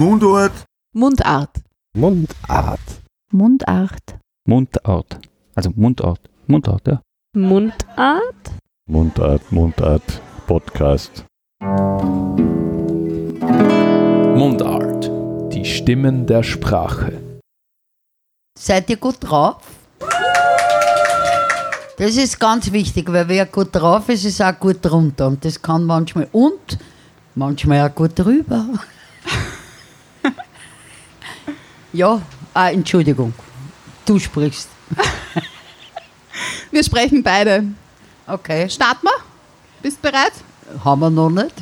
Mundart. Mundart. Mundart. Mundart. Mundart. Also Mundart. Mundart, ja. Mundart? Mundart, Mundart. Podcast. Mundart. Die Stimmen der Sprache. Seid ihr gut drauf? Das ist ganz wichtig, weil wer gut drauf ist, ist auch gut drunter. Und das kann manchmal und manchmal auch gut drüber. Ja, ah, Entschuldigung. Du sprichst. Wir sprechen beide. Okay. Starten wir? Bist bereit? Haben wir noch nicht?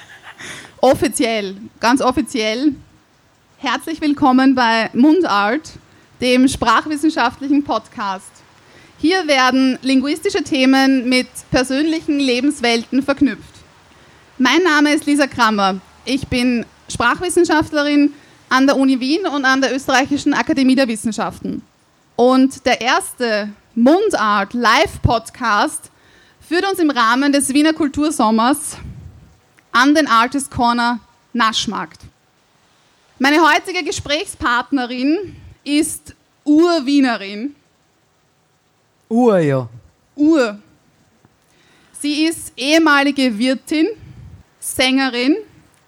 Offiziell, ganz offiziell. Herzlich willkommen bei Mundart, dem sprachwissenschaftlichen Podcast. Hier werden linguistische Themen mit persönlichen Lebenswelten verknüpft. Mein Name ist Lisa Krammer. Ich bin Sprachwissenschaftlerin an der Uni Wien und an der Österreichischen Akademie der Wissenschaften. Und der erste Mundart Live-Podcast führt uns im Rahmen des Wiener Kultursommers an den Artist Corner Naschmarkt. Meine heutige Gesprächspartnerin ist Urwienerin. Uhr, ja. Ur. Sie ist ehemalige Wirtin, Sängerin,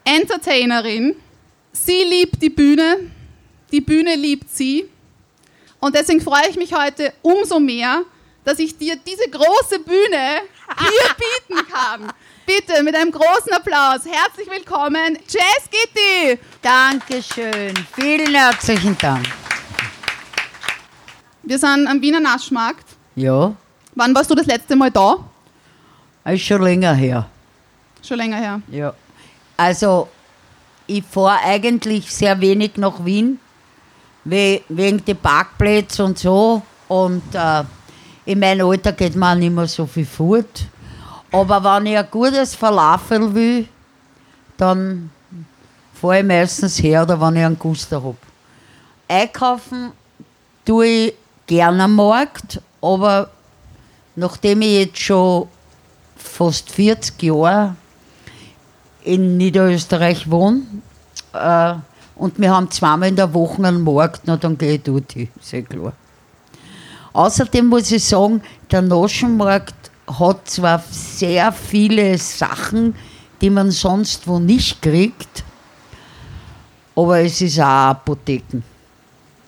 Entertainerin. Sie liebt die Bühne, die Bühne liebt sie. Und deswegen freue ich mich heute umso mehr, dass ich dir diese große Bühne hier bieten kann. Bitte mit einem großen Applaus. Herzlich willkommen, Jazz Gitti. Dankeschön. Vielen herzlichen Dank. Wir sind am Wiener Naschmarkt. Ja, Wann warst du das letzte Mal da? ist schon länger her. Schon länger her. Ja. Also, ich fahre eigentlich sehr wenig nach Wien, we wegen der Parkplätze und so. Und äh, in meinem Alter geht man nicht mehr so viel fort. Aber wenn ich ein gutes Falafel will, dann fahre ich meistens her, oder wenn ich einen Guster habe. Einkaufen tue ich gerne am Markt, aber nachdem ich jetzt schon fast 40 Jahre in Niederösterreich wohne äh, und wir haben zweimal in der Woche einen Markt, na, dann gehe ich dort hin, ja klar. Außerdem muss ich sagen, der Naschenmarkt hat zwar sehr viele Sachen, die man sonst wo nicht kriegt, aber es ist auch Apotheken.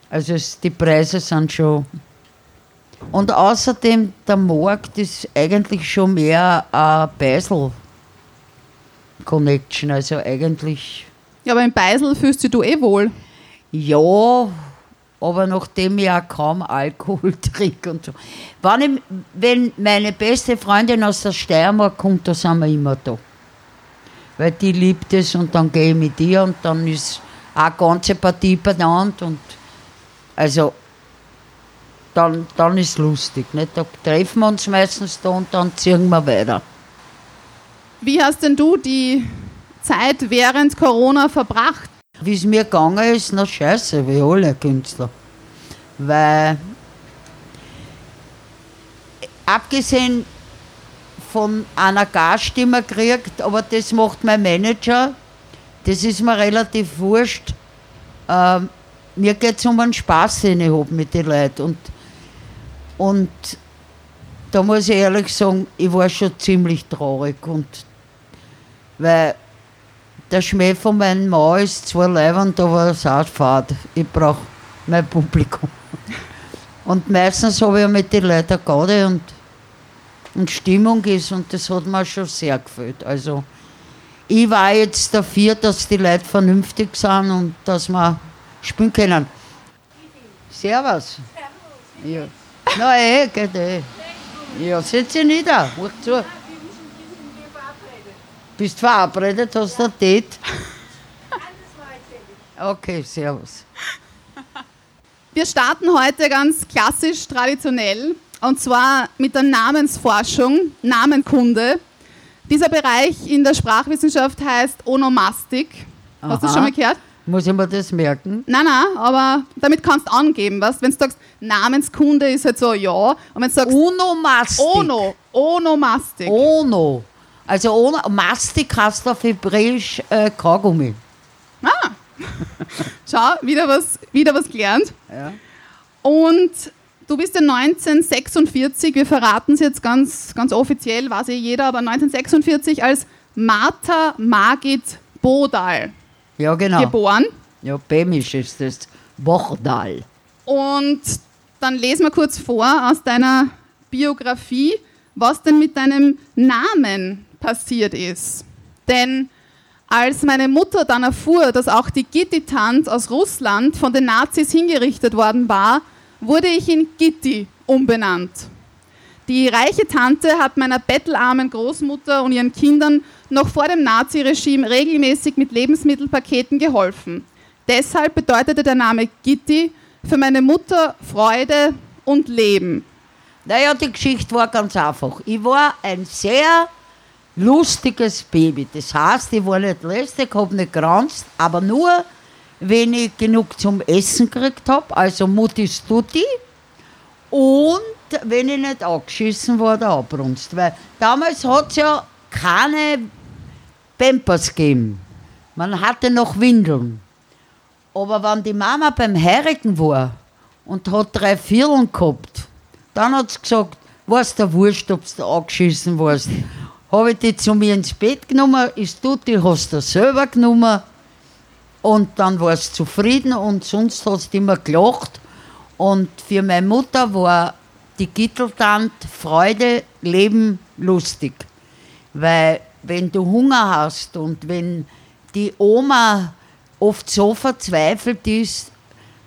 Also es, die Preise sind schon. Und außerdem, der Markt ist eigentlich schon mehr ein Beisel-Connection. Also eigentlich, Ja, aber im Beisel fühlst du dich eh wohl. ja, aber nachdem ich auch kaum Alkohol trinke und so. Wenn, ich, wenn meine beste Freundin aus der Steiermark kommt, da sind wir immer da. Weil die liebt es und dann gehe ich mit ihr und dann ist auch eine ganze Partie benannt und also dann, dann ist lustig. Nicht? Da treffen wir uns meistens da und dann ziehen wir weiter. Wie hast denn du die Zeit während Corona verbracht? Wie es mir gegangen ist, na scheiße, wie alle Künstler. Weil, abgesehen von einer Gast, die man kriegt, aber das macht mein Manager, das ist mir relativ wurscht. Ähm, mir geht es um einen Spaß, den ich habe mit den Leuten. Und, und da muss ich ehrlich sagen, ich war schon ziemlich traurig. Und, weil der Schmäh von meinem Mann ist zwar leibend, aber es ist auch fad. Ich brauche mein Publikum. Und meistens habe ich mit den Leuten Gaude und, und Stimmung ist und das hat mir schon sehr gefällt. Also ich war jetzt dafür, dass die Leute vernünftig sind und dass wir spielen können. Servus. Ja. Na eh, geht eh. Ja, setz dich nieder, mach zu. Bist verabredet, hast du ein Date? Okay, servus. Wir starten heute ganz klassisch traditionell und zwar mit der Namensforschung, Namenkunde. Dieser Bereich in der Sprachwissenschaft heißt Onomastik. Hast du das Aha. schon mal gehört? Muss ich mir das merken? Nein, nein, aber damit kannst du angeben, was? Wenn du sagst, Namenskunde ist halt so, ja. Und wenn du sagst, Onomastik. Ono, Onomastik. Ono. Also Ono, Mastik heißt auf Hebräisch äh, Kaugummi. Ah, Schau, wieder was, wieder was gelernt. Ja. Und du bist ja 1946, wir verraten es jetzt ganz, ganz offiziell, weiß eh jeder, aber 1946 als Martha Margit Bodal Ja, genau. geboren. Ja, Bämisch ist das. Bochdal. Und dann lesen wir kurz vor aus deiner Biografie, was denn mit deinem Namen passiert ist. Denn als meine Mutter dann erfuhr, dass auch die Gitti-Tant aus Russland von den Nazis hingerichtet worden war, wurde ich in Gitti umbenannt. Die reiche Tante hat meiner bettelarmen Großmutter und ihren Kindern noch vor dem Naziregime regelmäßig mit Lebensmittelpaketen geholfen. Deshalb bedeutete der Name Gitti für meine Mutter Freude und Leben. Naja, die Geschichte war ganz einfach. Ich war ein sehr lustiges Baby. Das heißt, ich war nicht lästig, habe nicht geranzt, aber nur, wenn ich genug zum Essen gekriegt habe, also Muttis Tutti, und wenn ich nicht angeschissen war oder abbrunst. Weil damals hat es ja keine Pampers gegeben. Man hatte noch Windeln. Aber wenn die Mama beim Heirigen war und hat drei Vierteln gehabt, dann hat sie gesagt, was der Wurscht, ob du angeschissen warst. Habe ich die zu mir ins Bett genommen, ist du, die hast du selber genommen. Und dann war sie zufrieden und sonst hast du immer gelacht. Und für meine Mutter war die Gitteltant Freude, Leben, lustig. Weil wenn du Hunger hast und wenn die Oma oft so verzweifelt ist,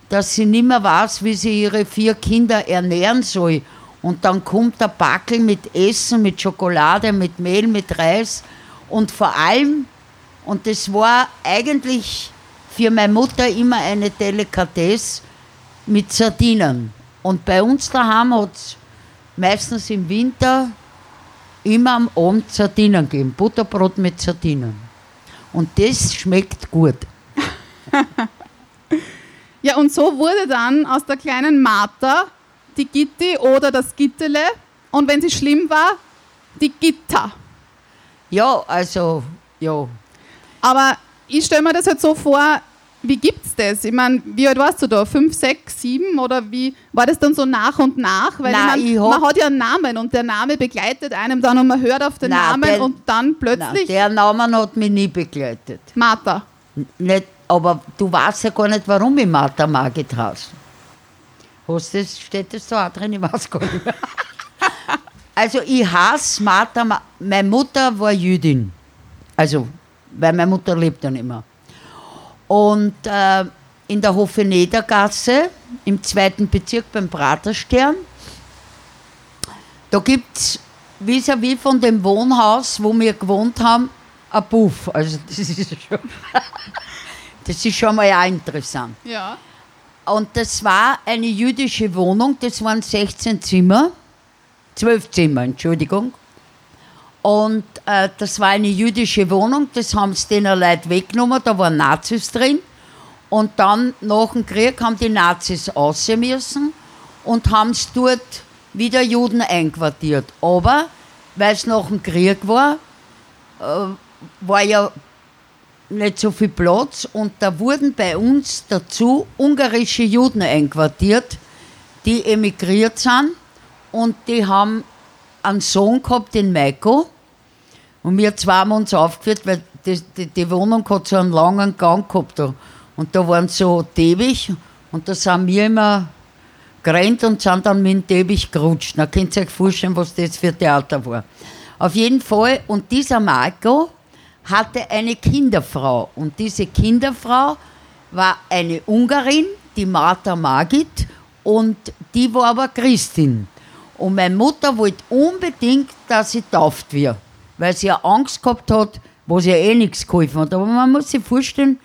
dass sie nicht mehr weiß, wie sie ihre vier Kinder ernähren soll. Und dann kommt der Backel mit Essen, mit Schokolade, mit Mehl, mit Reis. Und vor allem, und das war eigentlich für meine Mutter immer eine Delikatesse, mit Sardinen. Und bei uns daheim hat es meistens im Winter immer am Abend Sardinen gegeben. Butterbrot mit Sardinen. Und das schmeckt gut. Ja, und so wurde dann aus der kleinen Martha die Gitti oder das Gittele und wenn sie schlimm war, die Gitta. Ja, also, ja. Aber ich stelle mir das halt so vor, wie gibt's das? Ich meine, wie alt warst du da? Fünf, sechs, sieben? Oder wie war das dann so nach und nach? Weil Nein, ich ich mein, hab- man hat ja einen Namen und der Name begleitet einem dann und man hört auf den Nein, Namen der- und dann Nein, plötzlich der Name hat mich nie begleitet. Martha. Nicht, aber du weißt ja gar nicht, warum ich Martha Margit heiße. Hast steht das da auch drin? Ich weiß gar nicht mehr. Also ich hasse Martha, Ma meine Mutter war Jüdin. Also, weil meine Mutter lebt ja nicht mehr. Und äh, in der Hofenedergasse, im zweiten Bezirk beim Praterstern, da gibt es vis-à-vis von dem Wohnhaus, wo wir gewohnt haben, ein Puff. Also das ist schon, das ist schon mal auch interessant. Ja. Und das war eine jüdische Wohnung, das waren 16 Zimmer, 12 Zimmer, Entschuldigung. Und äh, das war eine jüdische Wohnung, das haben sie den Leuten weggenommen, da waren Nazis drin. Und dann nach dem Krieg haben die Nazis raus müssen und haben es dort wieder Juden einquartiert. Aber weil es nach dem Krieg war, äh, war ja nicht so viel Platz und da wurden bei uns dazu ungarische Juden einquartiert, die emigriert sind und die haben einen Sohn gehabt, den Maiko. Und wir zwei haben uns aufgeführt, weil die, die, die Wohnung hat so einen langen Gang gehabt. Da. Und da waren so Teppich und da sind wir immer gerannt und sind dann mit dem Teppich gerutscht. Da könnt ihr euch vorstellen, was das für Theater war. Auf jeden Fall, und dieser Marco hatte eine Kinderfrau. Und diese Kinderfrau war eine Ungarin, die Martha Margit, und die war aber Christin. Und meine Mutter wollte unbedingt, dass sie tauft wird, weil sie ja Angst gehabt hat, was ja eh nichts geholfen hat. Aber man muss sich vorstellen,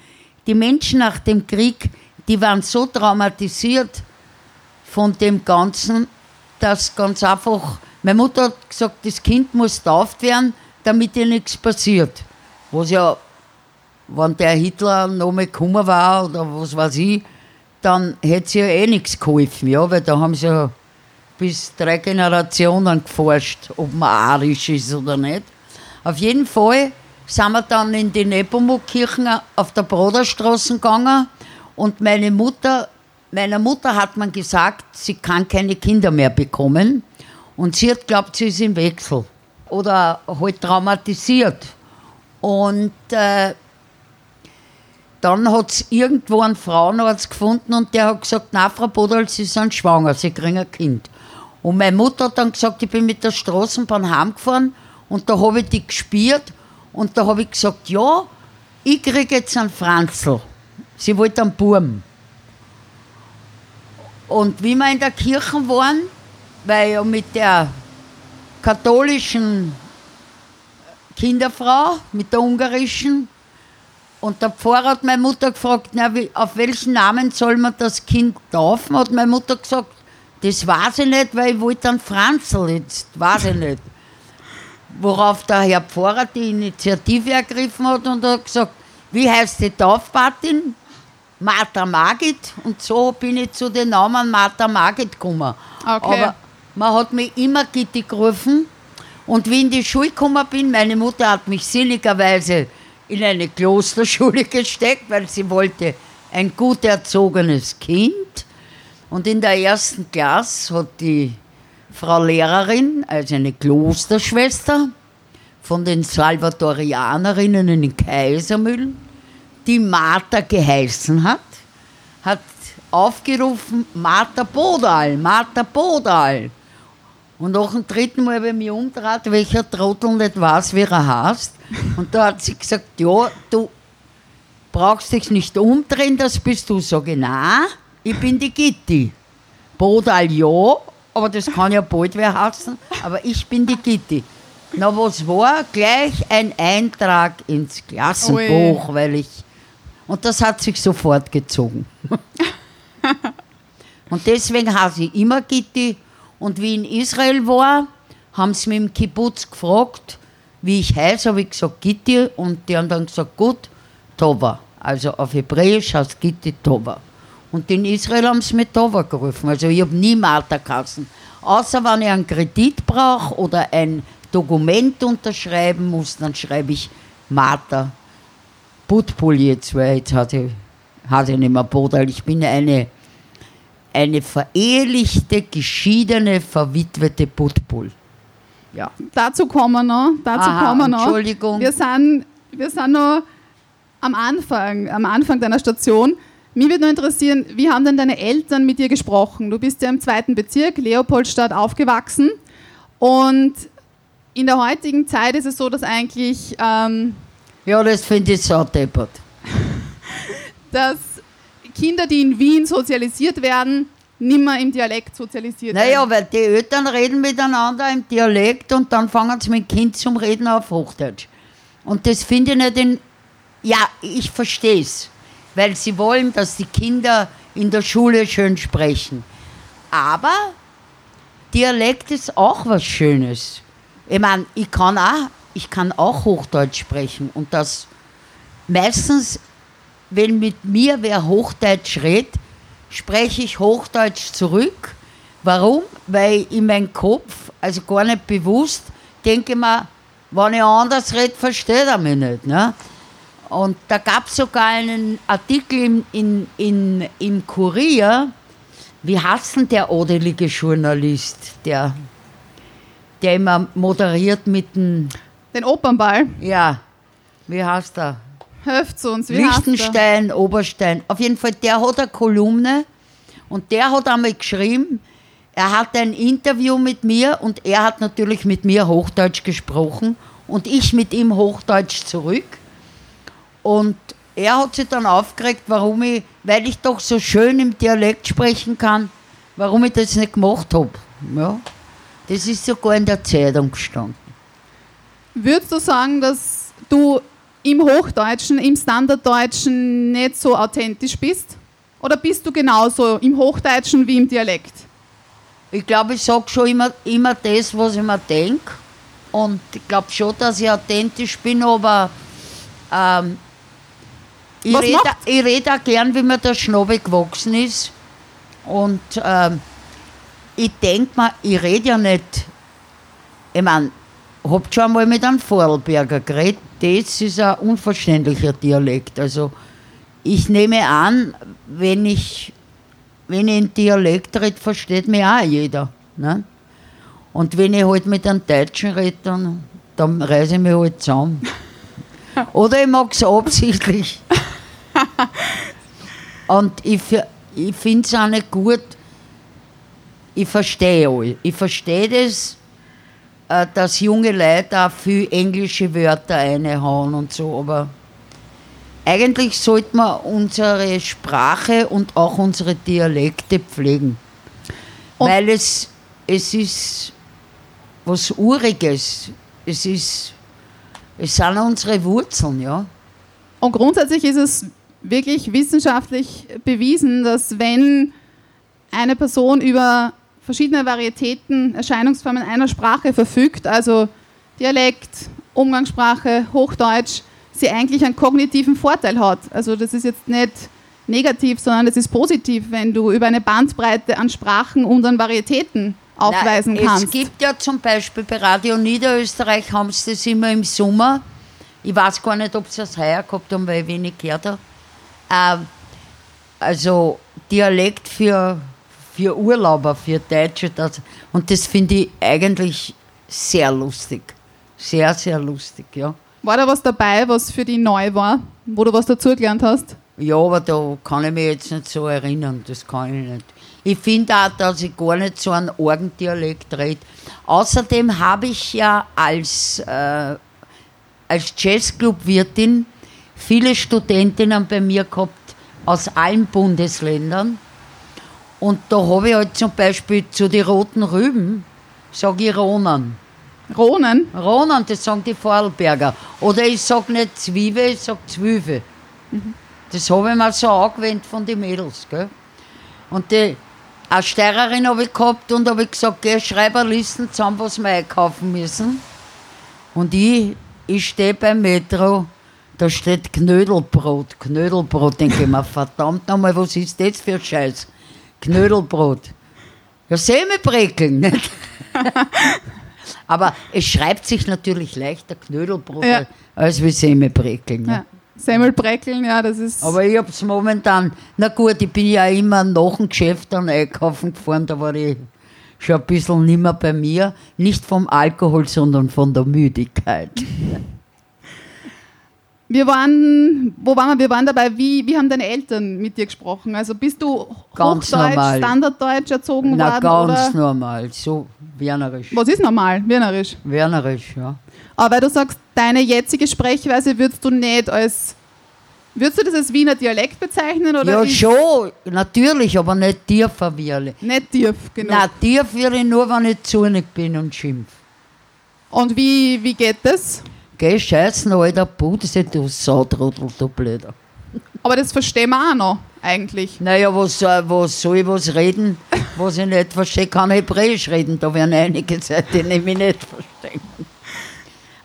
die Menschen nach dem Krieg, die waren so traumatisiert von dem Ganzen, dass ganz einfach, meine Mutter hat gesagt, das Kind muss tauft werden, damit ihr nichts passiert. Was ja, wenn der Hitler noch mal gekommen war oder was weiß ich, dann hätte sie ja eh nichts geholfen, ja, weil da haben sie ja bis drei Generationen geforscht, ob man arisch ist oder nicht. Auf jeden Fall sind wir dann in die Nepomuk-Kirchen auf der Broderstraße gegangen und meine Mutter, meiner Mutter hat man gesagt, sie kann keine Kinder mehr bekommen und sie hat glaubt, sie ist im Wechsel oder halt traumatisiert. Und äh, dann hat es irgendwo einen Frauenarzt gefunden und der hat gesagt, na Frau Bodal, Sie sind schwanger, Sie kriegen ein Kind. Und meine Mutter hat dann gesagt, ich bin mit der Straßenbahn heimgefahren und da habe ich die gespielt und da habe ich gesagt, ja, ich kriege jetzt einen Franzl. Sie wollte einen Burm. Und wie wir in der Kirche waren, weil ja mit der katholischen Kinderfrau, mit der ungarischen, und der Pfarrer hat meine Mutter gefragt, na, wie, auf welchen Namen soll man das Kind taufen? Hat meine Mutter gesagt, das weiß ich nicht, weil ich wollte einen Franzl, jetzt weiß ich nicht. Worauf der Herr Pfarrer die Initiative ergriffen hat und hat gesagt, wie heißt die Taufpatin? Martha Margit. Und so bin ich zu den Namen Martha Margit gekommen. Okay. Aber man hat mich immer Gitti gerufen. Und wie ich in die Schule gekommen bin, meine Mutter hat mich sinnigerweise in eine Klosterschule gesteckt, weil sie wollte ein gut erzogenes Kind. Und in der ersten Klasse hat die Frau Lehrerin, also eine Klosterschwester von den Salvatorianerinnen in Kaisermühlen, die Martha geheißen hat, hat aufgerufen, Martha Bodal, Martha Bodal. Und nach dem dritten Mal habe ich mich umgedreht, welcher Trottel nicht weiß, wie er heißt. Und da hat sie gesagt, ja, du brauchst dich nicht umdrehen, das bist du. Sag ich, nein, ich bin die Gitti. Bodal ja, aber das kann ja bald wer heißen, aber ich bin die Gitti. Na, was war? Gleich ein Eintrag ins Klassenbuch, weil ich. Und das hat sich sofort gezogen. und deswegen heiße ich immer Gitti. Und wie ich in Israel war, haben sie mich im Kibbutz gefragt, wie ich heiße, habe ich gesagt Gitti. Und die haben dann gesagt, gut, Tova. Also auf Hebräisch heißt Gitti Tova. Und in Israel haben sie mich Tova gerufen. Also ich habe nie Martha geheißen. Außer wenn ich einen Kredit brauche oder ein Dokument unterschreiben muss, dann schreibe ich Martha Butpul jetzt, weil jetzt hat ich, hat ich nicht mehr Bodal. Ich bin eine, eine verehelichte, geschiedene, verwitwete Butpul. Ja. Dazu kommen wir noch. Dazu Aha, kommen wir noch. Entschuldigung. Wir sind, wir sind noch am Anfang, am Anfang deiner Station. Mich würde nur interessieren, wie haben denn deine Eltern mit dir gesprochen? Du bist ja im zweiten Bezirk, Leopoldstadt, aufgewachsen. Und in der heutigen Zeit ist es so, dass eigentlich ähm, Ja, das finde ich so deppert. dass Kinder, die in Wien sozialisiert werden, nimmer im Dialekt sozialisiert Naja, werden. weil die Eltern reden miteinander im Dialekt und dann fangen sie mit dem Kind zum Reden auf Hochdeutsch. Und das finde ich nicht in. Ja, ich verstehe es. Weil sie wollen, dass die Kinder in der Schule schön sprechen. Aber Dialekt ist auch was Schönes. Ich meine, ich kann auch, ich kann auch Hochdeutsch sprechen. Und das meistens, wenn mit mir wer Hochdeutsch redet, spreche ich Hochdeutsch zurück. Warum? Weil in meinem Kopf, also gar nicht bewusst, denke ich mir, wenn ich anders rede, versteht er mich nicht. Ne? Und da gab es sogar einen Artikel im, in, in, im Kurier, wie heißt denn der adelige Journalist, der, der immer moderiert mit dem, Den Opernball. ja, wie heißt er? Helft uns, wie heißt der? Liechtenstein, Oberstein. Auf jeden Fall, der hat eine Kolumne und der hat einmal geschrieben, er hat ein Interview mit mir und er hat natürlich mit mir Hochdeutsch gesprochen und ich mit ihm Hochdeutsch zurück. Und er hat sich dann aufgeregt, warum ich, weil ich doch so schön im Dialekt sprechen kann, warum ich das nicht gemacht habe. Ja. Das ist sogar in der Zeitung gestanden. Würdest du sagen, dass du im Hochdeutschen, im Standarddeutschen nicht so authentisch bist? Oder bist du genauso im Hochdeutschen wie im Dialekt? Ich glaube, ich sage schon immer, immer das, was ich mir denke. Und ich glaube schon, dass ich authentisch bin, aber ähm, ich rede red auch gern, wie mir der Schnabel gewachsen ist. Und ähm, ich denke mir, ich rede ja nicht, ich meine, habt schon einmal mit einem Vorarlberger geredet. Das ist ein unverständlicher Dialekt. Also ich nehme an, wenn ich, wenn ich einen Dialekt rede, versteht mich auch jeder. Ne? Und wenn ich halt mit einem Deutschen rede, dann, dann reiße ich mich halt zusammen. Oder ich mag es absichtlich. Und ich, ich finde es auch nicht gut, ich verstehe alle. Ich verstehe das, äh, dass junge Leute auch viel englische Wörter reinhauen und so, aber eigentlich sollte man unsere Sprache und auch unsere Dialekte pflegen. Und- Weil es, es ist was Uriges. Es ist, es sind unsere Wurzeln, ja. Und grundsätzlich ist es wirklich wissenschaftlich bewiesen, dass wenn eine Person über verschiedene Varietäten, Erscheinungsformen einer Sprache verfügt, also Dialekt, Umgangssprache, Hochdeutsch, sie eigentlich einen kognitiven Vorteil hat. Also das ist jetzt nicht negativ, sondern es ist positiv, wenn du über eine Bandbreite an Sprachen und an Varietäten aufweisen Nein, kannst. Es gibt ja zum Beispiel bei Radio Niederösterreich haben sie das immer im Sommer. Ich weiß gar nicht, ob sie das heuer gehabt haben, weil ich wenig gehört habe. Ähm, also Dialekt für, für Urlauber, für Deutsche. Das, und das finde ich eigentlich sehr lustig. Sehr, sehr lustig, ja. War da was dabei, was für dich neu war, wo du was dazugelernt hast? Ja, aber da kann ich mich jetzt nicht so erinnern, das kann ich nicht. Ich finde auch, dass ich gar nicht so einen Orgendialekt rede. Außerdem habe ich ja als, äh, als Jazzclub-Wirtin viele Studentinnen bei mir gehabt aus allen Bundesländern. Und da habe ich halt zum Beispiel zu den roten Rüben, sage ich Ronen. Ronen? Ronen, das sagen die Vorarlberger. Oder ich sage nicht Zwiebel, ich sage Zwüve. Das habe ich mir so angewöhnt von den Mädels. Gell? Und die, eine Steirerin habe ich gehabt und habe gesagt, geh, schreib eine Liste zusammen, was wir einkaufen müssen. Und ich, ich stehe beim Metro, da steht Knödelbrot, Knödelbrot. Denke ich mir, verdammt nochmal, was ist das für Scheiß? Knödelbrot. Ja, Semmelbreckeln, nicht? Aber es schreibt sich natürlich leichter Knödelbrot Ja. als wie Semmelbreckeln. Ne? Ja. Semmelbreckeln, ja, das ist. Aber ich hab's momentan, na gut, ich bin ja immer nach dem Geschäft dann einkaufen gefahren, da war ich schon ein bisschen nimmer bei mir. Nicht vom Alkohol, sondern von der Müdigkeit. Wir waren, wo waren wir? Wir waren dabei, wie, wie haben deine Eltern mit dir gesprochen? Also bist du Ganz Hochdeutsch, normal. Standarddeutsch erzogen Na, worden? ganz oder? normal, so wienerisch. Was ist normal? Wienerisch. Wienerisch, ja. Aber weil du sagst, deine jetzige Sprechweise würdest du nicht als. Würdest du das als Wiener Dialekt bezeichnen? Oder Ja, schon, natürlich, aber nicht tiefer Wierle. Nicht tief genug. Na, tief will ich nur, wenn ich zornig bin und schimpf. Und wie, wie geht das? Geh, scheißen, alter Putze, du Sautrudel, du Blöder. Aber das verstehen wir auch noch, eigentlich. Naja, was, äh, was soll ich was reden, was ich nicht verstehe? Kann Hebräisch reden, da werden einige sein, die ich mich nicht verstehen.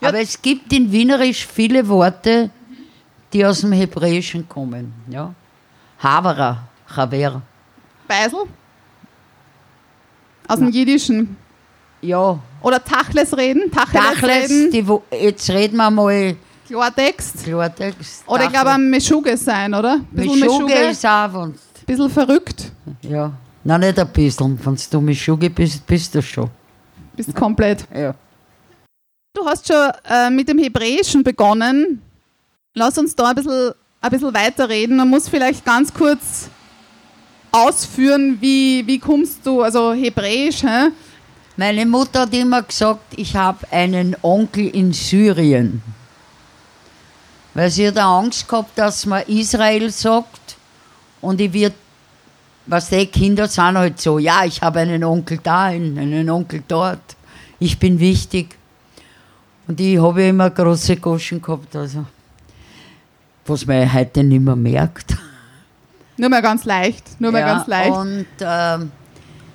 Aber es gibt in Wienerisch viele Worte, die aus dem Hebräischen kommen. Ja? Havara, Chaver. Beisel? Aus dem Jiddischen. Ja, Oder Tachles reden? Tacheles, Dachles, reden? die, jetzt reden wir mal Klartext? Klartext. Oder ich glaube, ein Meschuge sein, oder? Mischuge ist auch, wenn Bisschen verrückt. ja. Nein, nicht ein bisschen. Wenn du Mischuge bist, bist du schon. Bist komplett. Ja. Du hast schon äh, mit dem Hebräischen begonnen. Lass uns da ein bisschen, ein bisschen weiterreden. Man muss vielleicht ganz kurz ausführen, wie, wie kommst du, also Hebräisch, hä? Meine Mutter hat immer gesagt, ich habe einen Onkel in Syrien. Weil sie hat Angst gehabt, dass man Israel sagt und ich wird, was die Kinder sind halt so, ja, ich habe einen Onkel da, einen Onkel dort, ich bin wichtig. Und ich habe immer große Goschen gehabt, also, was man heute nicht mehr merkt. Nur mal ganz leicht. Nur mal Ja, ganz leicht. Und ähm,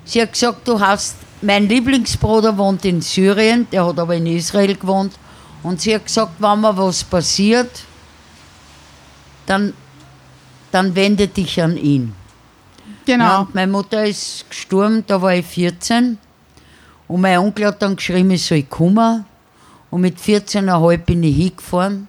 sie hat gesagt, du hast, mein Lieblingsbruder wohnt in Syrien, der hat aber in Israel gewohnt. Und sie hat gesagt, wenn mir was passiert, dann, dann wende dich an ihn. Ja, Genau. und meine Mutter ist gestorben, da war ich 14. Und mein Onkel hat dann geschrieben, ich soll kommen. Und mit 14,5 bin ich hingefahren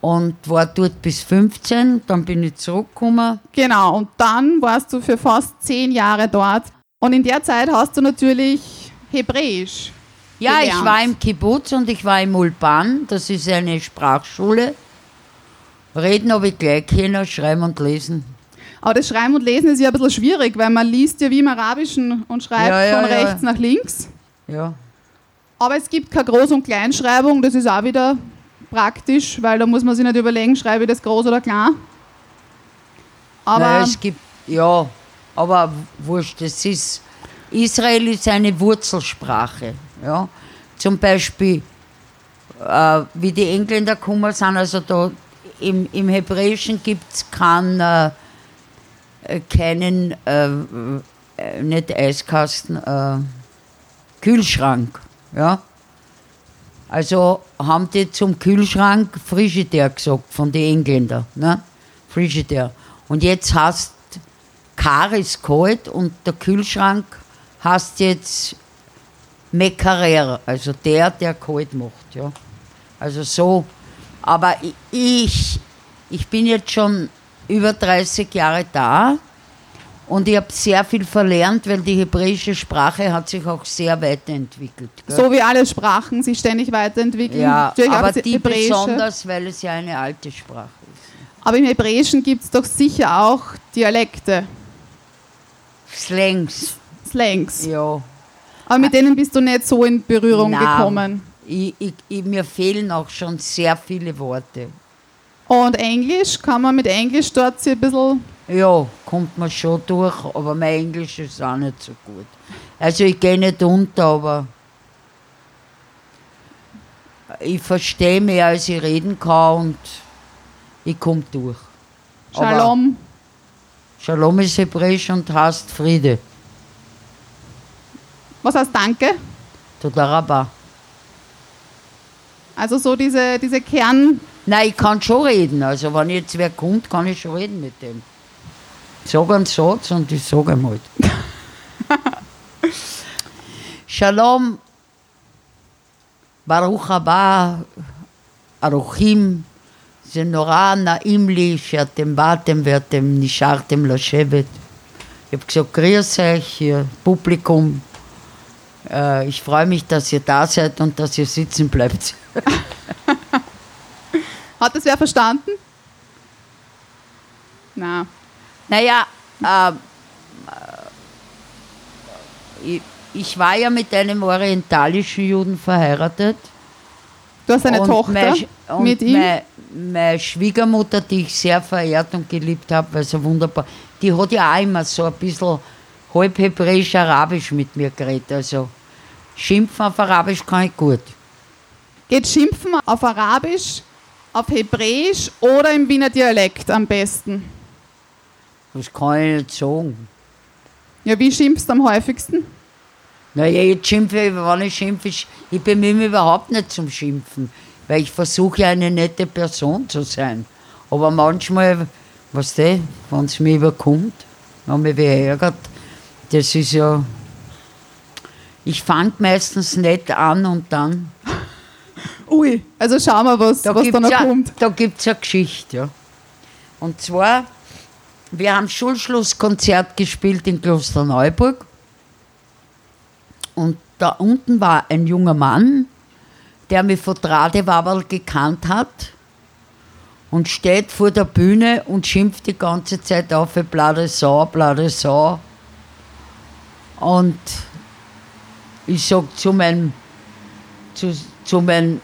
und war dort bis 15. Dann bin ich zurückgekommen. Genau, und dann warst du für fast zehn Jahre dort. Und in der Zeit hast du natürlich Hebräisch. Ja, ich gelernt. war im Kibbutz und ich war im Ulpan. Das ist eine Sprachschule. Reden habe ich gleich können, schreiben und lesen. Aber das Schreiben und Lesen ist ja ein bisschen schwierig, weil man liest ja wie im Arabischen und schreibt Ja, ja, von ja. rechts nach links. Ja. Aber es gibt keine Groß- und Kleinschreibung, das ist auch wieder praktisch, weil da muss man sich nicht überlegen, schreibe ich das groß oder klein. Aber Nein, es gibt, ja, aber wurscht, es ist, Israel ist eine Wurzelsprache. Ja. Zum Beispiel, äh, wie die Engländer gekommen sind, also da im, im Hebräischen gibt es keinen, äh, äh, keinen, äh, äh, nicht Eiskasten, äh, Kühlschrank. Ja. Also haben die zum Kühlschrank Frigidaire gesagt von den Engländern. Ne? Frigidaire. Und jetzt hast Kar ist kalt und der Kühlschrank hast jetzt Meccarer, also der, der kalt macht. Ja. Also so. Aber ich, ich bin jetzt schon über 30 Jahre da und ich habe sehr viel verlernt, weil die hebräische Sprache hat sich auch sehr weiterentwickelt. gell? so wie alle Sprachen sich ständig weiterentwickeln. Ja, Natürlich aber die Hebräische. besonders, weil es ja eine alte Sprache ist. Aber im Hebräischen gibt es doch sicher auch Dialekte, Slangs, Slangs. ja. Aber mit denen bist du nicht so in Berührung Nein. gekommen. Ich, ich, ich, mir fehlen auch schon sehr viele Worte. Und Englisch, kann man mit Englisch dort sich ein bisschen. Ja, kommt man schon durch, aber mein Englisch ist auch nicht so gut. Also ich gehe nicht unter, aber ich verstehe mehr, als ich reden kann und ich komme durch. Aber Shalom ist hebräisch und heißt Friede. Was heißt Danke? Todaraba. Also so diese, diese Kern. Nein, ich kann schon reden. Also wenn jetzt wer kommt, kann ich schon reden mit dem. Sag einen Satz und ich sage ihm halt. Shalom, Baruch Haba, Aruchim, זה נורא נעים לי שאתם באתם ואתם נשארתם לשבת. Ich habe gesagt, grüß euch, ihr Publikum. Äh, ich freue mich, dass ihr da seid und dass ihr sitzen bleibt. Hat das wer verstanden? Na. Naja, ähm, äh, ich, ich war ja mit einem orientalischen Juden verheiratet. Du hast eine und Tochter mein Sch- und mit ihm. Meine, meine Schwiegermutter, die ich sehr verehrt und geliebt habe, weil sie wunderbar, die hat ja auch immer so ein bisschen halb hebräisch-arabisch mit mir geredet. Also schimpfen auf Arabisch kann ich gut. Geht Schimpfen auf Arabisch, auf Hebräisch oder im Wiener Dialekt am besten? Das kann ich nicht sagen. Ja, wie schimpfst du am häufigsten? Naja, jetzt schimpfe ich, wenn ich schimpfe, ich ich bemühe mich überhaupt nicht zum Schimpfen, weil ich versuche ja eine nette Person zu sein. Aber manchmal, was du, wenn es mich überkommt, wenn mich wer ärgert, das ist ja. Ich fange meistens nett an und dann. Ui, also schauen wir, was Da was gibt da es noch ja, kommt. da gibt's eine Geschichte. Ja. Und zwar, wir haben Schulschlusskonzert gespielt in Klosterneuburg. Und da unten war ein junger Mann, der mich von Tradewaberl gekannt hat und steht vor der Bühne und schimpft die ganze Zeit auf, blade Sau, blade. Und ich sag zu meinem, zu, zu meinem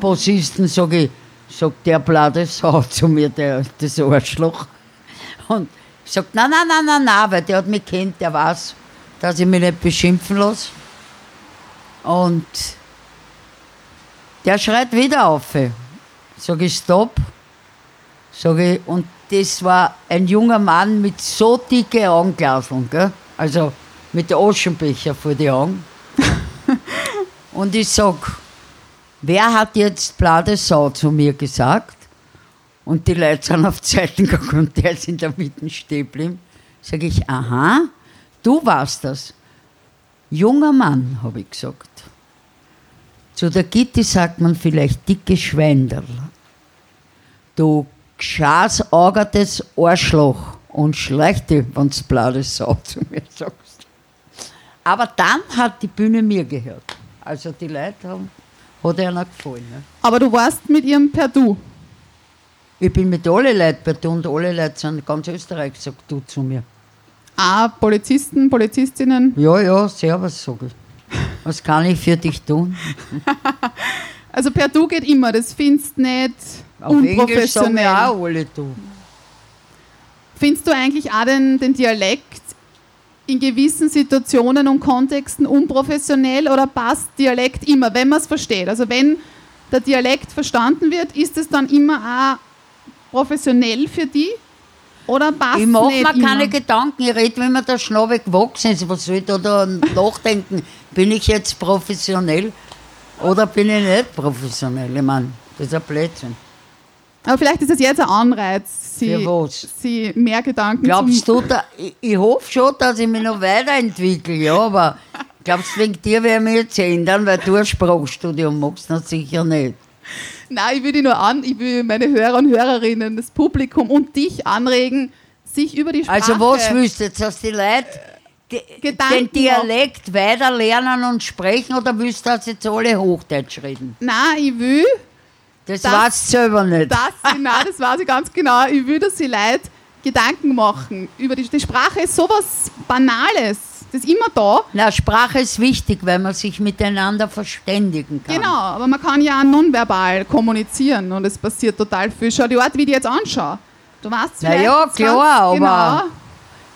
Bassisten, sage ich, sagt der blade Sau zu mir, der, das Arschloch. Und ich sage, nein, nein, nein, nein, nein, weil der hat mich kennt, der weiß, dass ich mich nicht beschimpfen lasse. Und der schreit wieder auf. Sag ich, stopp. Sag ich, und das war ein junger Mann mit so dicke Augenglaseln, gell? also mit Aschenbecher vor die Augen. und ich sag, wer hat jetzt blade Sau zu mir gesagt? Und die Leute sind auf die Seiten gegangen und der ist in der Mitte stehen geblieben. Sag ich, aha, du warst das. Junger Mann, habe ich gesagt. Zu der Gitti sagt man vielleicht dicke Schweinderl. Du geschaßaugertes Arschloch und schlechte, wenn's blaues Sau zu mir sagst. Aber dann hat die Bühne mir gehört. Also die Leute haben, hat einer gefallen. Ne? Aber du warst mit ihrem per Du. Ich bin mit allen Leuten bei dir und alle Leute sind ganz Österreich gesagt du zu mir. Ah, Polizisten, Polizistinnen. Ja, ja, servus, sag ich. Was kann ich für dich tun? Also per Du geht immer, das findest du nicht Auf unprofessionell. wir auch alle du. Findest du eigentlich auch den, den Dialekt in gewissen Situationen und Kontexten unprofessionell oder passt Dialekt immer, wenn man es versteht? Also wenn der Dialekt verstanden wird, ist es dann immer auch professionell für die? Oder passt Ich mache mir immer? keine Gedanken, ich rede, wenn mir der Schnabel gewachsen ist. Was soll ich da, da nachdenken? Bin ich jetzt professionell oder bin ich nicht professionell? Ich meine, das ist ein Blödsinn. Aber vielleicht ist es jetzt ein Anreiz, sie, sie mehr Gedanken Glaubst du, da, ich, ich hoffe schon, dass ich mich noch weiterentwickle, ja, aber glaubst du, wegen dir werde ich mich jetzt ändern, weil du ein Sprachstudium machst? Na sicher nicht. Nein, ich will dich nur an, ich will meine Hörer und Hörerinnen, das Publikum und dich anregen, sich über die Sprache... Also was willst du jetzt, dass die Leute die, den Dialekt weiter lernen und sprechen oder willst du, dass jetzt alle Hochdeutsch reden? Nein, ich will, Das, Das- weißt du selber nicht. sie, nein, das weiß ich ganz genau, ich will, dass sie Leute Gedanken machen über die, die Sprache ist sowas Banales, das ist immer da. Na, Sprache ist wichtig, weil man sich miteinander verständigen kann. Genau, aber man kann ja auch nonverbal kommunizieren und es passiert total viel. Schau die Art, wie ich die jetzt anschaue. Du weißt Na ja, klar, aber- genau.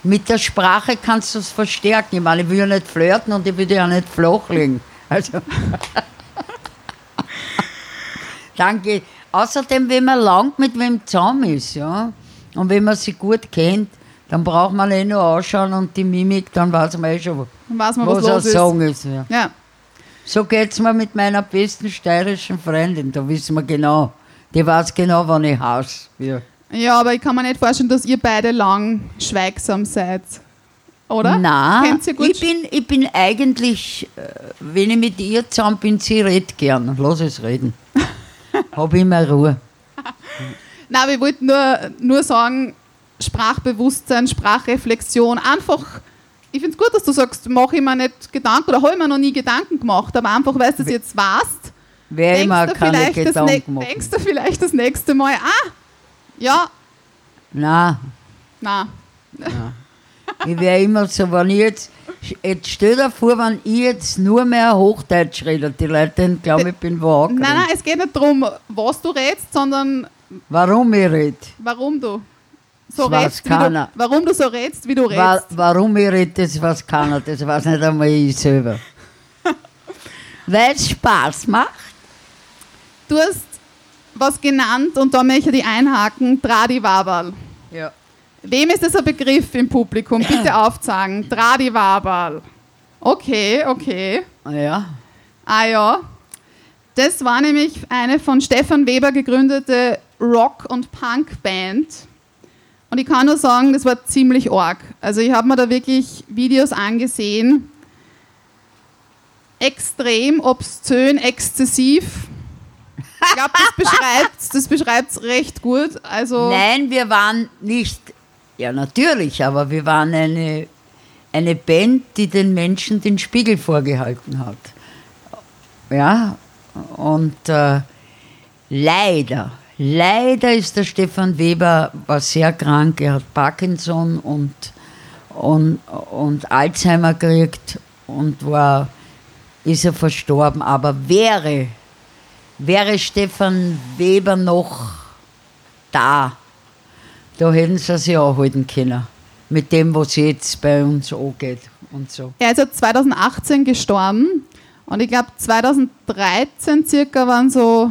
Mit der Sprache kannst du es verstärken. Ich meine, ich will ja nicht flirten und ich will ja nicht flachlegen. Also. Danke. Außerdem, wenn man lang mit wem zusammen ist, ja, und wenn man sie gut kennt, dann braucht man eh nur ausschauen und die Mimik, dann weiß man eh schon, man, was was, er los ist. sagen ist. Ja. Ja. So geht's mir mit meiner besten steirischen Freundin, da wissen wir genau. Die weiß genau, wann ich haus. Ja. ja, aber ich kann mir nicht vorstellen, dass ihr beide lang schweigsam seid. Oder? Nein, ich bin, ich bin eigentlich, äh, wenn ich mit ihr zusammen bin, sie redet gern. Lass es reden. Hab immer Ruhe. Nein, aber ich wollte nur, nur sagen, Sprachbewusstsein, Sprachreflexion, einfach, ich finde es gut, dass du sagst, mache ich mir nicht Gedanken oder habe ich mir noch nie Gedanken gemacht, aber einfach, weil du es jetzt weißt, Wer immer keine ne Gedanken machen. denkst du vielleicht das nächste Mal, ah, ja, Nein, na, ich wäre immer so, wenn ich jetzt, jetzt stell dir vor, wenn ich jetzt nur mehr Hochdeutsch rede, die Leute glauben, ich bin wo nein, nein, es geht nicht darum, was du redest, sondern Warum ich rede? warum du so redest, du, warum du so redest, wie du redest. warum ich rede, das weiß keiner, das weiß nicht einmal ich selber. Weil es Spaß macht. Du hast was genannt und da möchte ich einhaken, Tradiwabal. Ja. Wem ist das ein Begriff im Publikum? Bitte aufzeigen. Tradiwabal. Okay, okay. Ja. Ah ja. Das war nämlich eine von Stefan Weber gegründete Rock- und Punk-Band. Und ich kann nur sagen, das war ziemlich arg. Also ich habe mir da wirklich Videos angesehen. Extrem, obszön, exzessiv. Ich glaube, das beschreibt das beschreibt's recht gut. Also Nein, wir waren nicht, ja natürlich, aber wir waren eine, eine Band, die den Menschen den Spiegel vorgehalten hat. Ja, und äh, leider, leider ist der Stefan Weber war sehr krank, er hat Parkinson und, und, und Alzheimer gekriegt und war, ist er verstorben, aber wäre, wäre Stefan Weber noch da, da hätten sie sich anhalten können. Mit dem, was jetzt bei uns angeht und so. Er ist ja 2018 gestorben und ich glaube 2013 circa waren so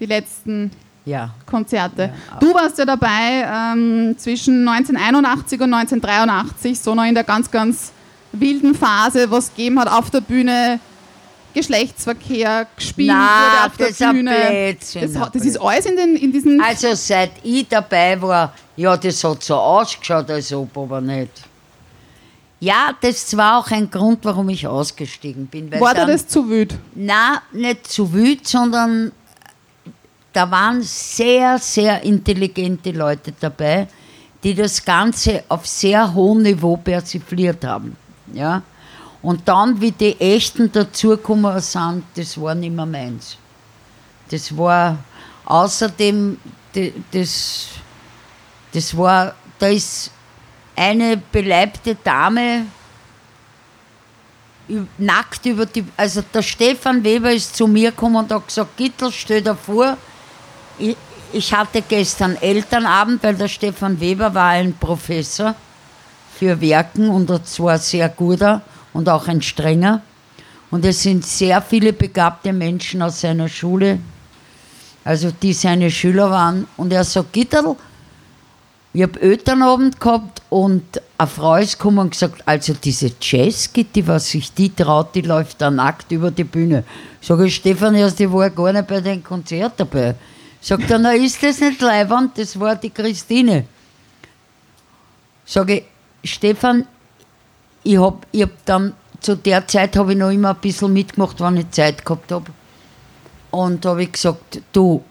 die letzten Ja. Konzerte. Ja, du warst ja dabei ähm, zwischen 1981 und 1983, so noch in der ganz, ganz wilden Phase, was gegeben hat auf der Bühne, Geschlechtsverkehr gespielt Nein, wurde auf das der Bühne. Blödsinn, Das, das ist alles in, den, in diesen... Also seit ich dabei war, ja, das hat so ausgeschaut, als ob, aber nicht. Ja, das war auch ein Grund, warum ich ausgestiegen bin. War dir das zu wüt? Na, nicht zu wütend, sondern da waren sehr, sehr intelligente Leute dabei, die das Ganze auf sehr hohem Niveau persifliert haben. Ja? Und dann, wie die Echten dazugekommen sind, das war nicht mehr meins. Das war außerdem, das, das war, da ist eine beleibte Dame nackt über die. Also der Stefan Weber ist zu mir gekommen und hat gesagt, Gittel, stell dir vor, ich, ich hatte gestern Elternabend, weil der Stefan Weber war ein Professor für Werken und zwar sehr guter und auch ein strenger. Und es sind sehr viele begabte Menschen aus seiner Schule, also die seine Schüler waren. Und er sagt, Gitterl, ich habe Elternabend gehabt und eine Frau ist gekommen und gesagt, also diese Jazz-Gitti, was sich die traut, die läuft da nackt über die Bühne. Sag ich, Stefan, erst die war gar nicht bei dem Konzert dabei. Sagt er, na ist das nicht leibend, das war die Christine. Sage ich, Stefan, ich hab, ich hab dann, zu der Zeit habe ich noch immer ein bisschen mitgemacht, wenn ich Zeit gehabt habe. Und habe ich gesagt, du,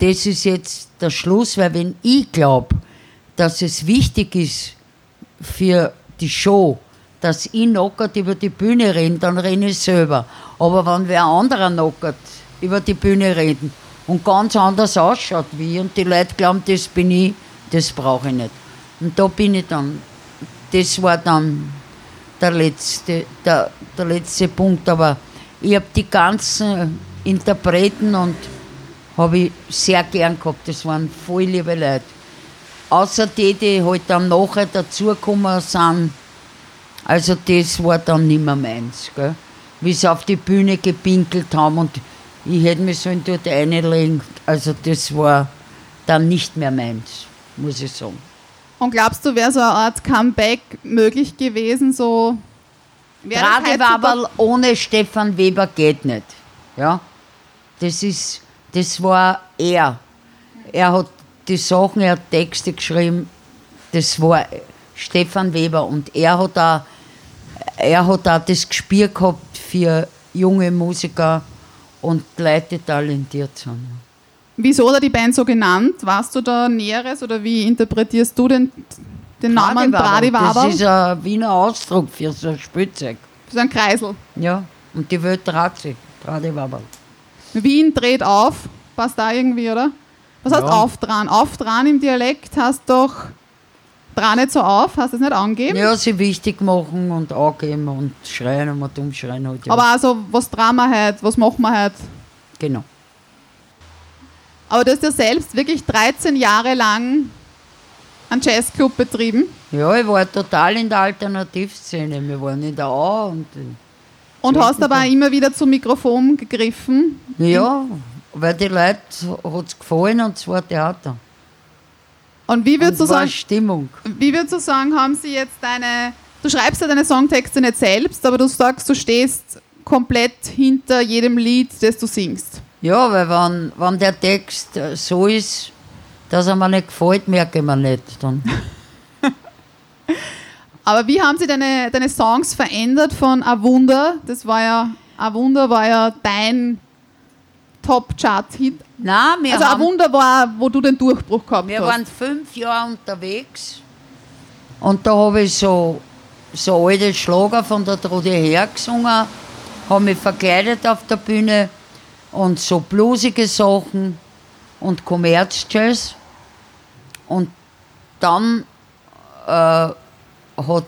das ist jetzt der Schluss, weil wenn ich glaube, dass es wichtig ist für die Show, dass ich knockert über die Bühne rede, dann rede ich selber. Aber wenn wer anderer knockert über die Bühne reden und ganz anders ausschaut wie ich und die Leute glauben, das bin ich, das brauche ich nicht. Und da bin ich dann, das war dann der letzte, der, der letzte Punkt. Aber ich habe die ganzen Interpreten und habe ich sehr gern gehabt. Das waren voll liebe Leute. Außer die, die halt dann nachher dazugekommen sind. Also das war dann nicht mehr meins. Gell? Wie sie auf die Bühne gepinkelt haben und ich hätte mich sollen dort reinlegen. Also das war dann nicht mehr meins, muss ich sagen. Und glaubst du, wäre so eine Art Comeback möglich gewesen? So Gerade aber ohne Stefan Weber geht nicht. Ja? Das, ist, das war er. Er hat die Sachen, er hat Texte geschrieben. Das war Stefan Weber. Und er hat auch, er hat auch das Gespür gehabt für junge Musiker und Leute, die talentiert sind. Wieso hat er die Band so genannt? Warst du da Näheres oder wie interpretierst du den, den Namen Brady Das ist ein Wiener Ausdruck für so ein Spielzeug. So ein Kreisel. Ja, und die Welt dreht sich. Brady Waberl. Wien dreht auf. Passt da irgendwie, oder? Was heißt Ja. aufdran? Aufdran im Dialekt heißt doch dran nicht so auf, hast du es nicht angeben? Ja, sie wichtig machen und angeben und schreien und dumm schreien halt. Ja. Aber also, was wir heute, was machen wir heute? genau. Aber du hast ja selbst wirklich 13 Jahre lang einen Jazzclub betrieben. Ja, ich war total in der Alternativszene. Wir waren in der Au und Und Ja, hast aber auch immer wieder zum Mikrofon gegriffen. ja, weil die Leute hat es gefallen und es war Theater. Und wie würdest, du sagen, Stimmung. wie würdest du sagen, haben sie jetzt deine. Du schreibst ja deine Songtexte nicht selbst, aber du sagst, du stehst komplett hinter jedem Lied, das du singst. Ja, weil wenn, wenn der Text äh, so ist, dass er mir nicht gefällt, merke ich mir nicht. Dann. Aber wie haben sie deine, deine Songs verändert von A Wunder? Das war ja, A Wunder war ja dein Top-Chart-Hit. Nein, wir, Also haben, Wunder war, wo du den Durchbruch gehabt wir hast. waren fünf Jahre unterwegs und da habe ich so, so alte Schlager von der Trude hergesungen, habe mich verkleidet auf der Bühne und so bluesige Sachen und Kommerzjazz. Und dann äh, hat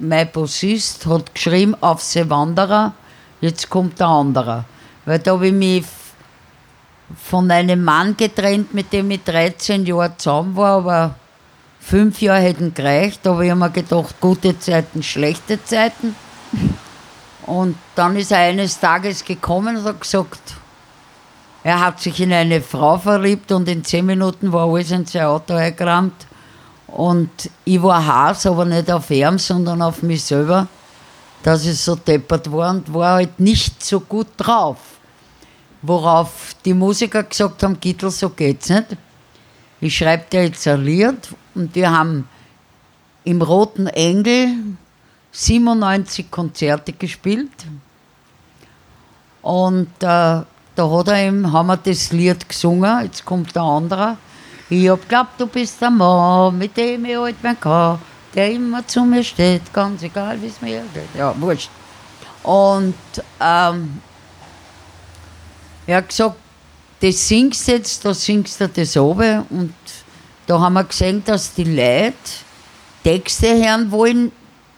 mein Bassist hat geschrieben auf Se Wanderer, jetzt kommt der andere. Weil da habe ich mich von einem Mann getrennt, mit dem ich 13 Jahre zusammen war, aber fünf Jahre hätten gereicht. Aber ich habe mir gedacht, gute Zeiten, schlechte Zeiten. Und dann ist er eines Tages gekommen und hat gesagt, er hat sich in eine Frau verliebt und in zehn Minuten war alles in sein Auto eingerammt. Und ich war Hass, aber nicht auf ihn, sondern auf mich selber, dass ich so deppert war und war halt nicht so gut drauf. Worauf die Musiker gesagt haben, Gittel, so geht's nicht. Ich schreibe dir jetzt ein Lied und wir haben im Roten Engel 97 Konzerte gespielt. Und äh, da hat er eben, haben wir das Lied gesungen, jetzt kommt der andere. Ich hab glaubt, du bist der Mann, mit dem ich halt mein kann, der immer zu mir steht, ganz egal, wie es mir geht. Ja, wurscht. Und ähm, er hat gesagt, das singst jetzt, da singst du das oben. Und da haben wir gesehen, dass die Leute Texte hören wollen,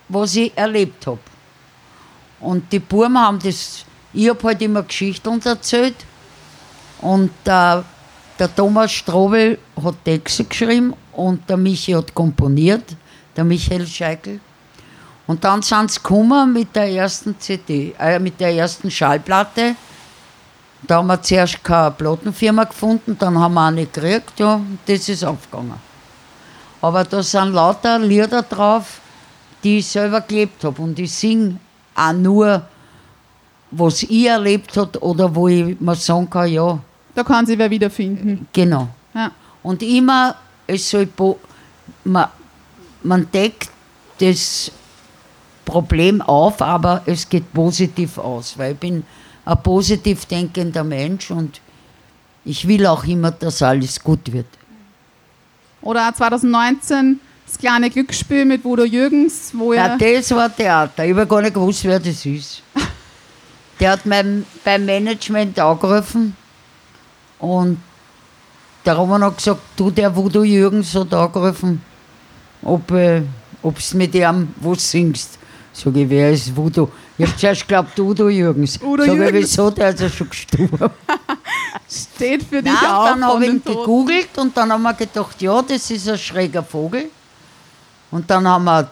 was ich erlebt habe. Und die Buben haben das, ich habe halt immer Geschichten erzählt. Und äh, der Thomas Strobel hat Texte geschrieben und der Michi hat komponiert, der Michael Scheikel. Und dann sind sie gekommen mit der ersten CD, äh, mit der ersten Schallplatte. Da haben wir zuerst keine Plattenfirma gefunden, dann haben wir eine gekriegt, ja, und das ist aufgegangen. Aber da sind lauter Lieder drauf, die ich selber gelebt habe. Und ich singe auch nur, was ich erlebt habe oder wo ich mir sagen kann, ja, Da kann sich wer wiederfinden. genau. Ja. Und immer, es soll, man, man deckt das Problem auf, aber es geht positiv aus, weil ich bin ein positiv denkender Mensch und ich will auch immer, dass alles gut wird. Oder auch 2019 das kleine Glücksspiel mit Bodo Jürgens, wo Ja, er. das war Theater. Ich habe gar nicht gewusst, wer das ist. Der hat mein, beim Management angerufen und der Roman hat gesagt, du, der Voodoo Jürgens hat angerufen, ob äh, ob's mit ihm was singst. Sag ich, wer ist Voodoo? Ich hab zuerst geglaubt, Udo Jürgens. Udo Sag ich, Jürgens. wieso, der ist ja schon gestorben. steht für dich Nein, auf. dann habe ich ihn gegoogelt und dann haben wir gedacht, ja, das ist ein schräger Vogel. Und dann haben wir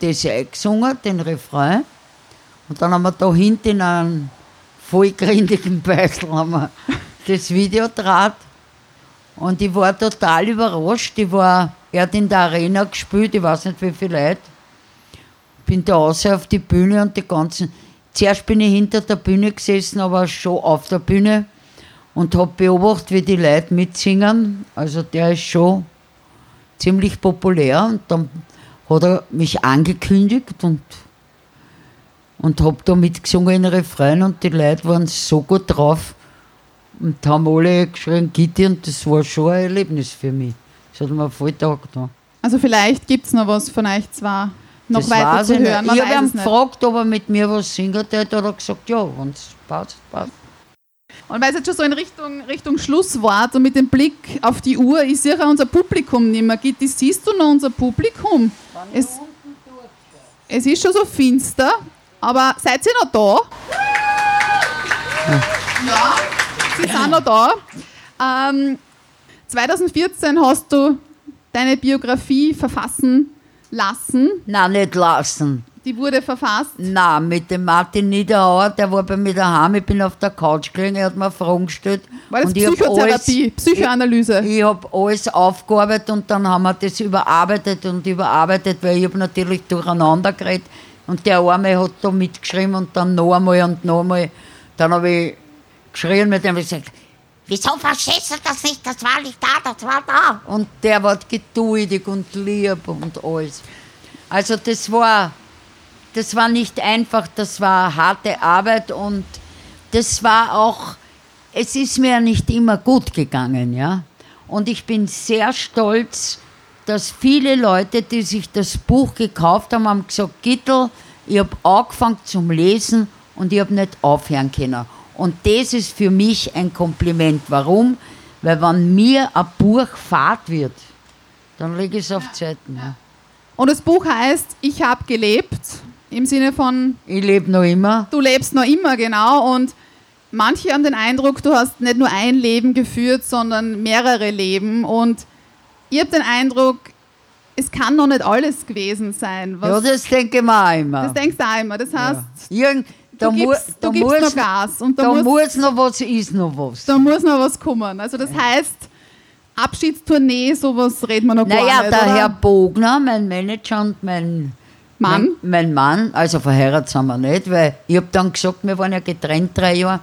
das eingesungen, den Refrain. Und dann haben wir da hinten in einem vollgründigen Beutel haben wir das Video draht. Und ich war total überrascht. Ich war, er hat in der Arena gespielt, ich weiß nicht wie viele Leute. Bin da raus auf die Bühne und die ganzen. Zuerst bin ich hinter der Bühne gesessen, aber schon auf der Bühne und habe beobachtet, wie die Leute mitsingen. Also der ist schon ziemlich populär und dann hat er mich angekündigt und, und habe da mitgesungen in Refrain und die Leute waren so gut drauf und haben alle geschrien Gitti und das war schon ein Erlebnis für mich. Das hat mir voll. Ja. Also vielleicht gibt es noch was von euch zwar noch das weiter zu hören. Man Ich habe ihn gefragt, ob er mit mir was singen würde, hat er gesagt, ja, wenn es passt, passt. Und weil es jetzt schon so in Richtung, Richtung Schlusswort und mit dem Blick auf die Uhr, ich sehe auch unser Publikum nicht mehr. Gitti, siehst du noch unser Publikum? Es, es ist schon so finster, aber seid ihr noch da? Ja, sie sind noch da. Ähm, 2014 hast du deine Biografie verfassen lassen. Nein, nicht lassen. Die wurde verfasst. Nein, mit dem Martin Niederauer, der war bei mir daheim, ich bin auf der Couch gelegen, er hat mir Fragen gestellt. War das ich Psychotherapie, Psychoanalyse? Alles, ich habe alles aufgearbeitet und dann haben wir das überarbeitet und überarbeitet, weil ich habe natürlich durcheinander geredet. Und der Arme hat da mitgeschrieben und dann noch einmal und noch einmal. Dann habe ich geschrien mit dem und gesagt, wieso verstehst du das nicht? Das war nicht da, das war da. Und der war geduldig und lieb und alles. Also das war, das war nicht einfach, das war harte Arbeit und das war auch, es ist mir nicht immer gut gegangen, ja. Und ich bin sehr stolz, dass viele Leute, die sich das Buch gekauft haben, haben gesagt, Gittel, ich habe angefangen zum Lesen und ich habe nicht aufhören können. Und das ist für mich ein Kompliment. Warum? Weil wenn mir ein Buch fad wird, dann lege ich es auf Zeiten. Ja. Und das Buch heißt Ich habe gelebt, im Sinne von Ich lebe noch immer. du lebst noch immer, genau. Und manche haben den Eindruck, du hast nicht nur ein Leben geführt, sondern mehrere Leben. Und ich habe den Eindruck, es kann noch nicht alles gewesen sein. Ja, das denke ich mir auch immer. das denkst du auch immer. Das heißt, Ja. Irgend, da du mu- gibst, da du gibst muss, noch Gas und da, da muss, muss noch was, ist noch was. da muss noch was kommen. Also das heißt, Abschiedstournee, sowas reden wir noch gar Naja, nicht. der oder? Herr Bogner, mein Manager und mein Mann? Mein, mein Mann, also verheiratet sind wir nicht, weil ich habe dann gesagt, wir waren ja getrennt drei Jahre.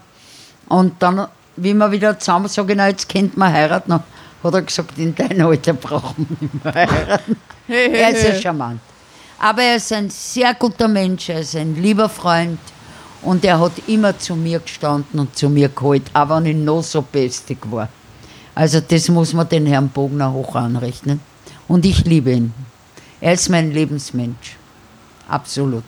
Und dann, wie wir wieder zusammen sagen, na, jetzt könnt man heiraten, hat er gesagt, in deinem Alter brauchen wir nicht mehr heiraten. Hey, hey, er ist ja charmant. Aber er ist ein sehr guter Mensch, er ist ein lieber Freund und er hat immer zu mir gestanden und zu mir geholt, auch wenn ich noch so bestig war. Also das muss man den Herrn Bogner hoch anrechnen. Und ich liebe ihn. Er ist mein Lebensmensch. Absolut.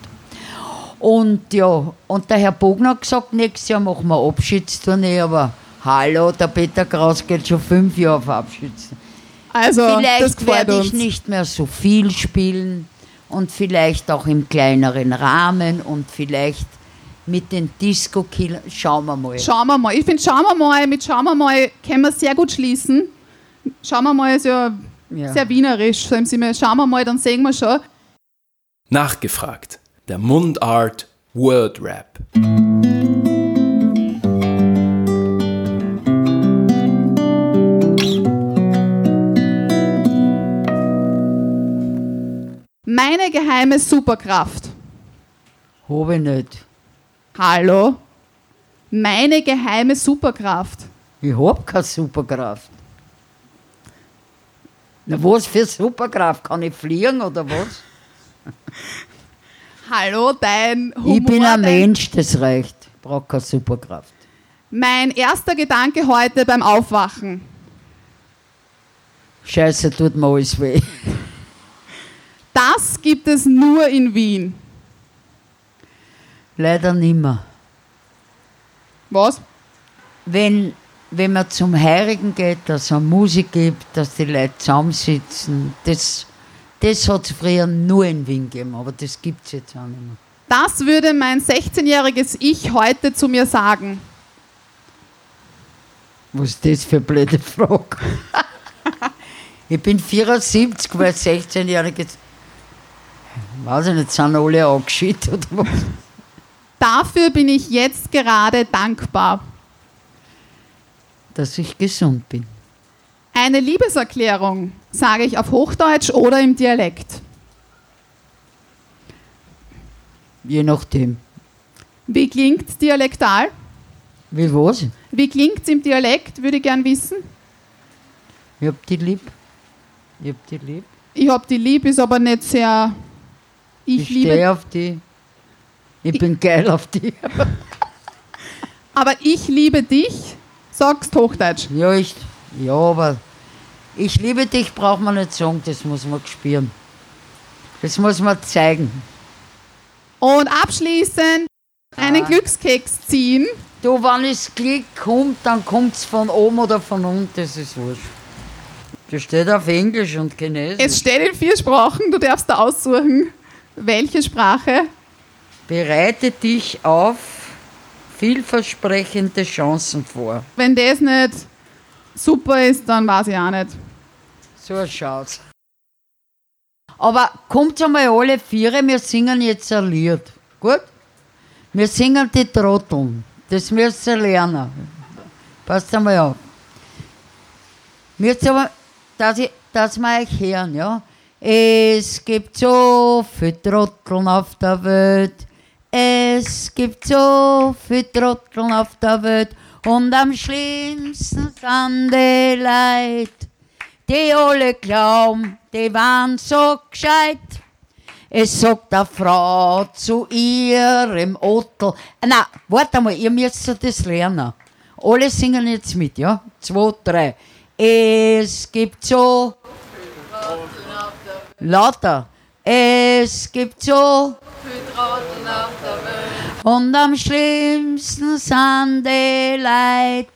Und ja, und der Herr Bogner hat gesagt, nächstes Jahr machen wir Abschiedstournee, aber hallo, der Peter Kraus geht schon fünf Jahre auf Abschiedstournee. Also, Vielleicht werde ich uns. nicht mehr so viel spielen und vielleicht auch im kleineren Rahmen und vielleicht mit den Disco-Killern. Schauen wir mal. Schauen wir mal. Ich finde, schauen wir mal, mit schauen wir mal können wir sehr gut schließen. Schauen wir mal ist ja, Ja. sehr wienerisch. So im Sinne, schauen wir mal, dann sehen wir schon. Nachgefragt. Der Mundart Word Rap. Meine geheime Superkraft. Habe ich nicht. Hallo? Meine geheime Superkraft. Ich habe keine Superkraft. Na, was für Superkraft? Kann ich fliegen oder was? Hallo, dein Humor. ich bin ein Mensch, das reicht. Ich brauche keine Superkraft. Mein erster Gedanke heute beim Aufwachen. Scheiße, tut mir alles weh. Das gibt es nur in Wien. Leider nimmer. Was? wenn, wenn man zum Heirigen geht, dass es eine Musik gibt, dass die Leute zusammensitzen, das, das hat es früher nur in Wien gegeben, aber das gibt es jetzt auch nicht mehr. Das würde mein 16-jähriges Ich heute zu mir sagen. Was ist das für eine blöde Frage? ich bin 74, weil 16-Jährige, weiß ich nicht, sind alle angeschickt oder was? Dafür bin ich jetzt gerade dankbar. Dass ich gesund bin. Eine Liebeserklärung sage ich auf Hochdeutsch oder im Dialekt. Je nachdem. Wie klingt dialektal? Wie was? Wie klingt im Dialekt, würde ich gern wissen. Ich hab die lieb. Ich hab die lieb. Ich hab die lieb, ist aber nicht sehr. Ich, Ich, liebe. stehe auf die. Ich bin geil auf die. Aber ich liebe dich, sagst Hochdeutsch. Ja, ich, ja, aber ich liebe dich, braucht man nicht sagen, das muss man spüren. Das muss man zeigen. Und abschließend einen Glückskeks ziehen. Du, wenn es Glück kommt, dann kommt es von oben oder von unten, das ist wurscht. Das steht auf Englisch und Chinesisch. Es steht in vier Sprachen, du darfst da aussuchen, welche Sprache. Bereite dich auf vielversprechende Chancen vor. Wenn das nicht super ist, dann weiß ich auch nicht. So schaut's. Aber kommt einmal alle vier, wir singen jetzt ein Lied. Gut? Wir singen die Trotteln. Das müsst ihr lernen. Passt einmal auf. Müsst aber, dass, ich, dass wir euch hören, ja? Es gibt so viele Trotteln auf der Welt. Es gibt so viele Trotteln auf der Welt. Und am schlimmsten sind die Leid die alle glauben, die waren so gescheit. Es sagt eine Frau zu ihrem Otto. Na, warte mal, ihr müsst das lernen. Alle singen jetzt mit, ja? Zwei, drei. Es gibt so. Lauter. Es gibt so. Und am schlimmsten sind die Leid,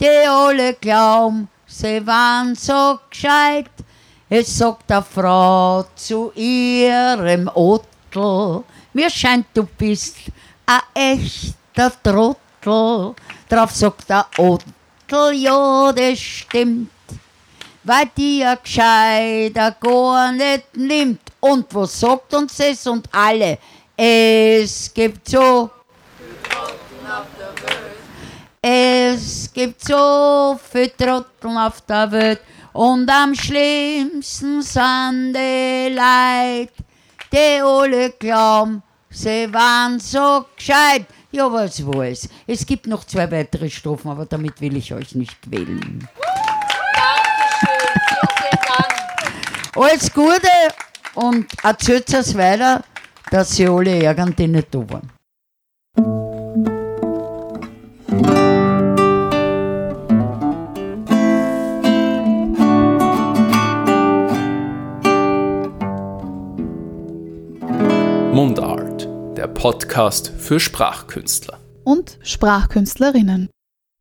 die alle glauben, sie waren so gescheit. Es sagt eine Frau zu ihrem Ottel, mir scheint, du bist ein echter Trottel. Drauf sagt der Ottel, ja, das stimmt, weil dir gescheiter gar nicht nimmt. Und was sagt uns es und alle? Es gibt so Es gibt so viele Trotteln auf der Welt und am schlimmsten sind die Leid, die alle glauben, sie waren so gescheit. Ja, was weiß. Es gibt noch zwei weitere Strophen, aber damit will ich euch nicht quälen. Alles Gute und erzählt es weiter, dass sie alle ärgern, die nicht da waren. Mundart, der Podcast für Sprachkünstler. Und Sprachkünstlerinnen.